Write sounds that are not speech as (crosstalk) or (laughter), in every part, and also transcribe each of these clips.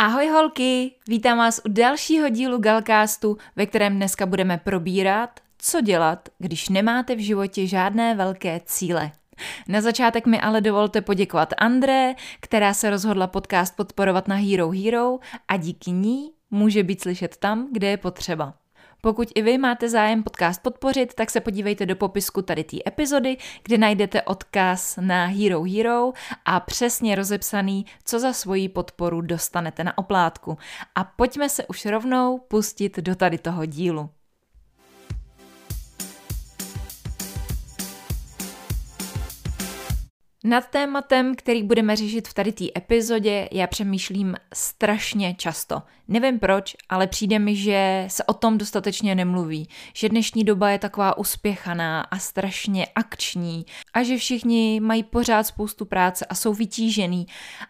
Ahoj holky, vítám vás u dalšího dílu Galcastu, ve kterém dneska budeme probírat, co dělat, když nemáte v životě žádné velké cíle. Na začátek mi ale dovolte poděkovat André, která se rozhodla podcast podporovat na Hero Hero a díky ní může být slyšet tam, kde je potřeba. Pokud i vy máte zájem podcast podpořit, tak se podívejte do popisku tady té epizody, kde najdete odkaz na Hero Hero a přesně rozepsaný, co za svoji podporu dostanete na oplátku. A pojďme se už rovnou pustit do tady toho dílu. Nad tématem, který budeme řešit v tady té epizodě, já přemýšlím strašně často. Nevím proč, ale přijde mi, že se o tom dostatečně nemluví. Že dnešní doba je taková uspěchaná a strašně akční a že všichni mají pořád spoustu práce a jsou vytížený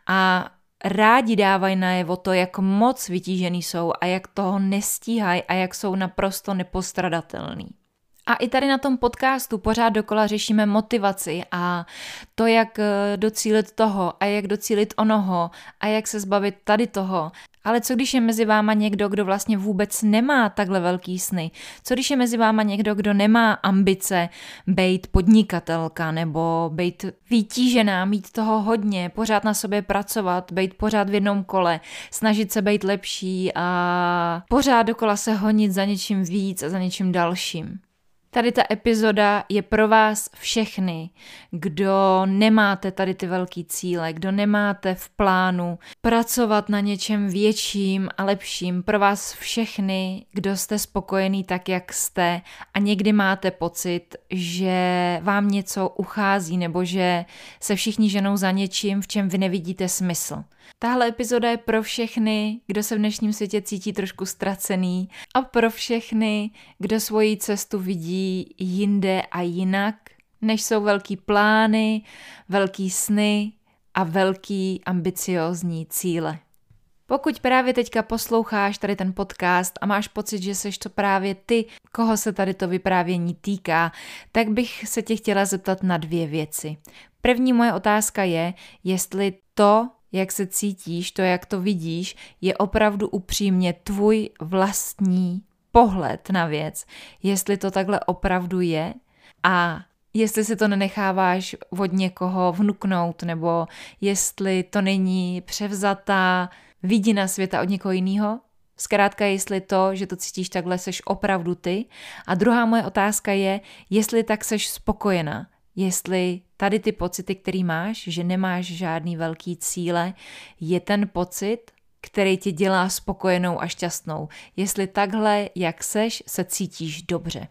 a rádi dávají najevo to, jak moc vytížený jsou a jak toho nestíhají a jak jsou naprosto nepostradatelný. A i tady na tom podcastu pořád dokola řešíme motivaci a to, jak eh, docílit toho a jak docílit onoho a jak se zbavit tady toho. Ale co když je mezi váma někdo, kdo vlastně vůbec nemá takhle velký sny? Co když je mezi váma někdo, kdo nemá ambice být podnikatelka nebo být vytížená, mít toho hodně, pořád na sobě pracovat, být pořád v jednom kole, snažit se být lepší a pořád dokola se honit za něčím víc a za něčím dalším. Tady ta epizoda je pro vás všechny, kdo nemáte tady ty velký cíle, kdo nemáte v plánu pracovat na něčem větším a lepším. Pro vás všechny, kdo jste spokojený tak, jak jste a někdy máte pocit, že vám něco uchází nebo že se všichni ženou za něčím, v čem vy nevidíte smysl. Tahle epizoda je pro všechny, kdo se v dnešním světě cítí trošku ztracený a pro všechny, kdo svoji cestu vidí jinde a jinak, než jsou velký plány, velký sny a velký ambiciózní cíle. Pokud právě teďka posloucháš tady ten podcast a máš pocit, že seš to právě ty, koho se tady to vyprávění týká, tak bych se tě chtěla zeptat na dvě věci. První moje otázka je, jestli to, jak se cítíš, to, jak to vidíš, je opravdu upřímně tvůj vlastní pohled na věc, jestli to takhle opravdu je a jestli si to nenecháváš od někoho vnuknout, nebo jestli to není převzatá vidina světa od někoho jiného. Zkrátka, jestli to, že to cítíš takhle, seš opravdu ty. A druhá moje otázka je, jestli tak seš spokojená, jestli tady ty pocity, který máš, že nemáš žádný velký cíle, je ten pocit, který tě dělá spokojenou a šťastnou. Jestli takhle, jak seš, se cítíš dobře.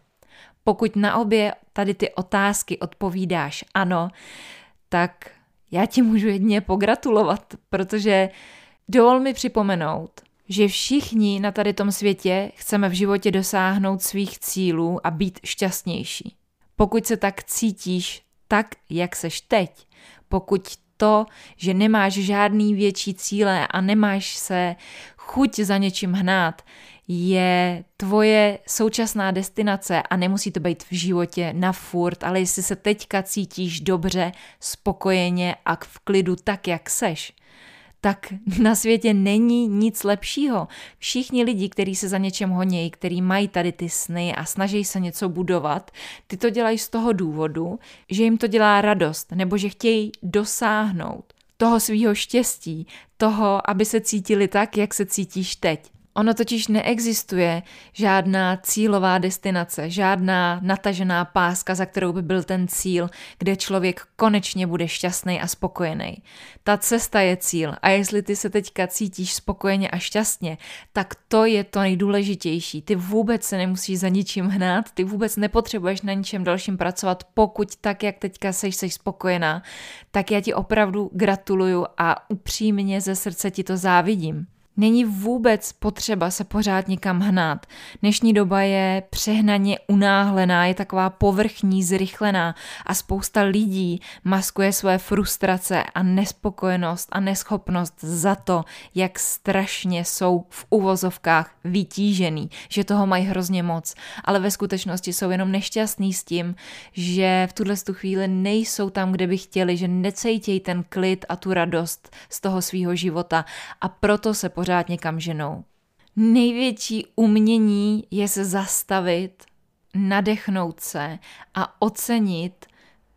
Pokud na obě tady ty otázky odpovídáš ano, tak já ti můžu jedně pogratulovat, protože dovol mi připomenout, že všichni na tady tom světě chceme v životě dosáhnout svých cílů a být šťastnější. Pokud se tak cítíš tak, jak seš teď, pokud to, že nemáš žádný větší cíle a nemáš se chuť za něčím hnát, je tvoje současná destinace a nemusí to být v životě na furt, ale jestli se teďka cítíš dobře, spokojeně a v klidu tak, jak seš, tak (laughs) na světě není nic lepšího. Všichni lidi, kteří se za něčem honějí, kteří mají tady ty sny a snaží se něco budovat, ty to dělají z toho důvodu, že jim to dělá radost nebo že chtějí dosáhnout toho svýho štěstí, toho, aby se cítili tak, jak se cítíš teď. Ono totiž neexistuje žádná cílová destinace, žádná natažená páska, za kterou by byl ten cíl, kde člověk konečně bude šťastný a spokojený. Ta cesta je cíl a jestli ty se teďka cítíš spokojeně a šťastně, tak to je to nejdůležitější. Ty vůbec se nemusíš za ničím hnát, ty vůbec nepotřebuješ na ničem dalším pracovat, pokud tak, jak teďka seš, seš spokojená, tak já ti opravdu gratuluju a upřímně ze srdce ti to závidím. Není vůbec potřeba se pořád nikam hnát. Dnešní doba je přehnaně unáhlená, je taková povrchní, zrychlená a spousta lidí maskuje své frustrace a nespokojenost a neschopnost za to, jak strašně jsou v uvozovkách vytížený, že toho mají hrozně moc, ale ve skutečnosti jsou jenom nešťastní s tím, že v tuhle chvíli nejsou tam, kde by chtěli, že necejtějí ten klid a tu radost z toho svého života a proto se pořád někam ženou. Největší umění je se zastavit, nadechnout se a ocenit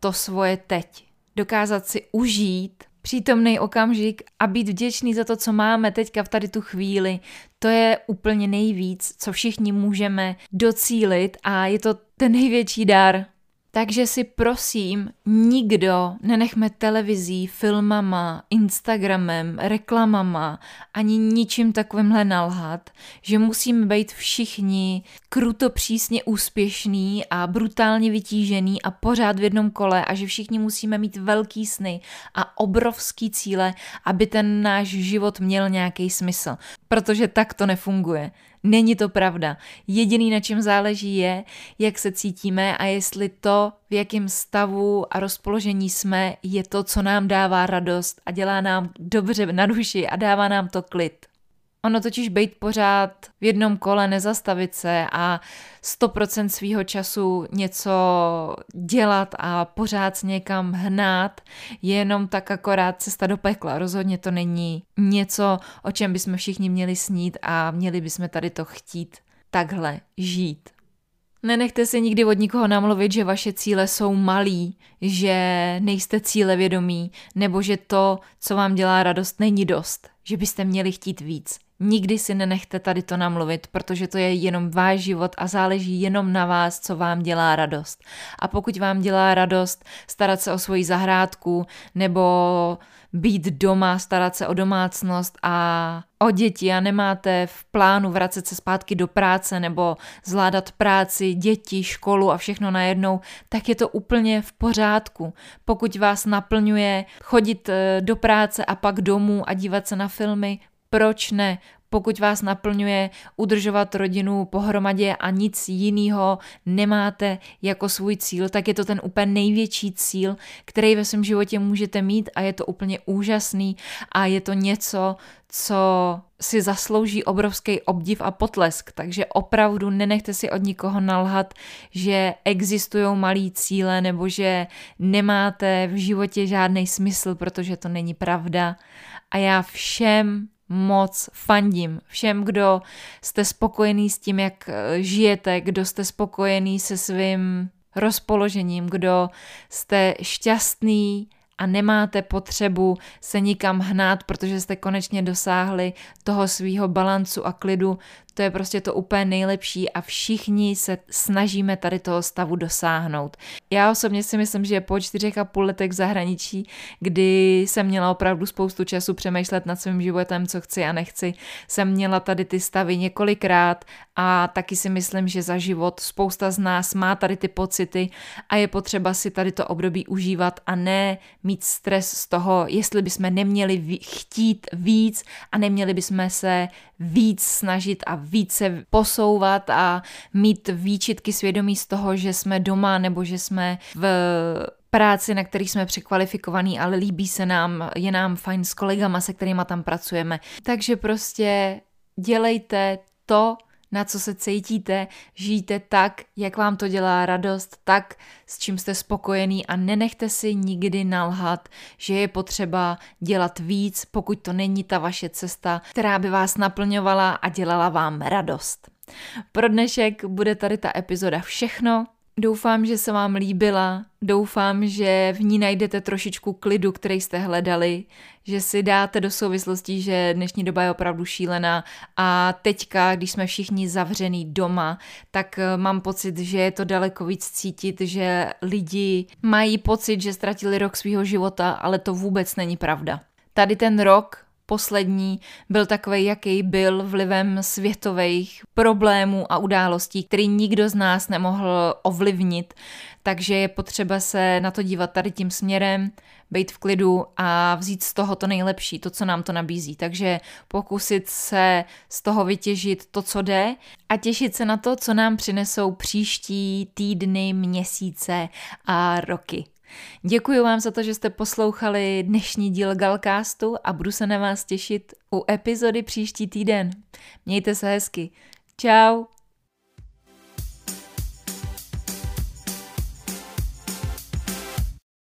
to svoje teď. Dokázat si užít přítomný okamžik a být vděčný za to, co máme teďka v tady tu chvíli, to je úplně nejvíc, co všichni můžeme docílit a je to ten největší dar, takže si prosím, nikdo nenechme televizí, filmama, Instagramem, reklamama ani ničím takovýmhle nalhat, že musíme být všichni kruto přísně úspěšný a brutálně vytížený a pořád v jednom kole a že všichni musíme mít velký sny a obrovský cíle, aby ten náš život měl nějaký smysl. Protože tak to nefunguje. Není to pravda. Jediný, na čem záleží, je, jak se cítíme a jestli to, v jakém stavu a rozpoložení jsme, je to, co nám dává radost a dělá nám dobře na duši a dává nám to klid. Ono totiž být pořád v jednom kole, nezastavit se a 100% svýho času něco dělat a pořád někam hnát, je jenom tak akorát cesta do pekla. Rozhodně to není něco, o čem bychom všichni měli snít a měli bychom tady to chtít takhle žít. Nenechte se nikdy od nikoho namluvit, že vaše cíle jsou malý, že nejste cíle vědomí, nebo že to, co vám dělá radost, není dost, že byste měli chtít víc. Nikdy si nenechte tady to namluvit, protože to je jenom váš život a záleží jenom na vás, co vám dělá radost. A pokud vám dělá radost starat se o svoji zahrádku nebo být doma, starat se o domácnost a o děti a nemáte v plánu vracet se zpátky do práce nebo zvládat práci, děti, školu a všechno najednou, tak je to úplně v pořádku. Pokud vás naplňuje chodit eh, do práce a pak domů a dívat se na filmy, proč ne? Pokud vás naplňuje udržovat rodinu pohromadě a nic jiného nemáte jako svůj cíl, tak je to ten úplně největší cíl, který ve svém životě můžete mít a je to úplně úžasný a je to něco, co si zaslouží obrovský obdiv a potlesk, takže opravdu nenechte si od nikoho nalhat, že existují malý cíle nebo že nemáte v životě žádný smysl, protože to není pravda. A já všem moc fandím všem, kdo jste spokojený s tím, jak eh, žijete, kdo jste spokojený se svým rozpoložením, kdo jste šťastný a nemáte potřebu se nikam hnát, protože jste konečně dosáhli toho svýho balancu a klidu, to je prostě to úplně nejlepší a všichni se snažíme tady toho stavu dosáhnout. Já osobně si myslím, že po čtyřech a půl letech v zahraničí, kdy jsem měla opravdu spoustu času přemýšlet nad svým životem, co chci a nechci, jsem měla tady ty stavy několikrát a taky si myslím, že za život spousta z nás má tady ty pocity a je potřeba si tady to období užívat a ne mít stres z toho, jestli bychom neměli chtít víc a neměli bychom se víc snažit a více posouvat a mít výčitky svědomí z toho, že jsme doma nebo že jsme v práci, na který jsme překvalifikovaní, ale líbí se nám, je nám fajn s kolegama, se kterými tam pracujeme. Takže prostě dělejte to, na co se cítíte, žijte tak, jak vám to dělá radost, tak, s čím jste spokojený a nenechte si nikdy nalhat, že je potřeba dělat víc, pokud to není ta vaše cesta, která by vás naplňovala a dělala vám radost. Pro dnešek bude tady ta epizoda všechno. Doufám, že se vám líbila, doufám, že v ní najdete trošičku klidu, který jste hledali, že si dáte do souvislostí, že dnešní doba je opravdu šílená. A teďka, když jsme všichni zavřený doma, tak eh, mám pocit, že je to daleko víc cítit, že lidi mají pocit, že ztratili rok svého života, ale to vůbec není pravda. Tady ten rok poslední byl takový, jaký byl vlivem světových problémů a událostí, který nikdo z nás nemohl ovlivnit, takže je potřeba se na to dívat tady tím směrem, být v klidu a vzít z toho to nejlepší, to, co nám to nabízí. Takže pokusit se z toho vytěžit to, co jde a těšit se na to, co nám přinesou příští týdny, měsíce a roky. Děkuji vám za to, že jste poslouchali dnešní díl Galcastu a budu se na vás těšit u epizody příští týden. Mějte se hezky. Ciao.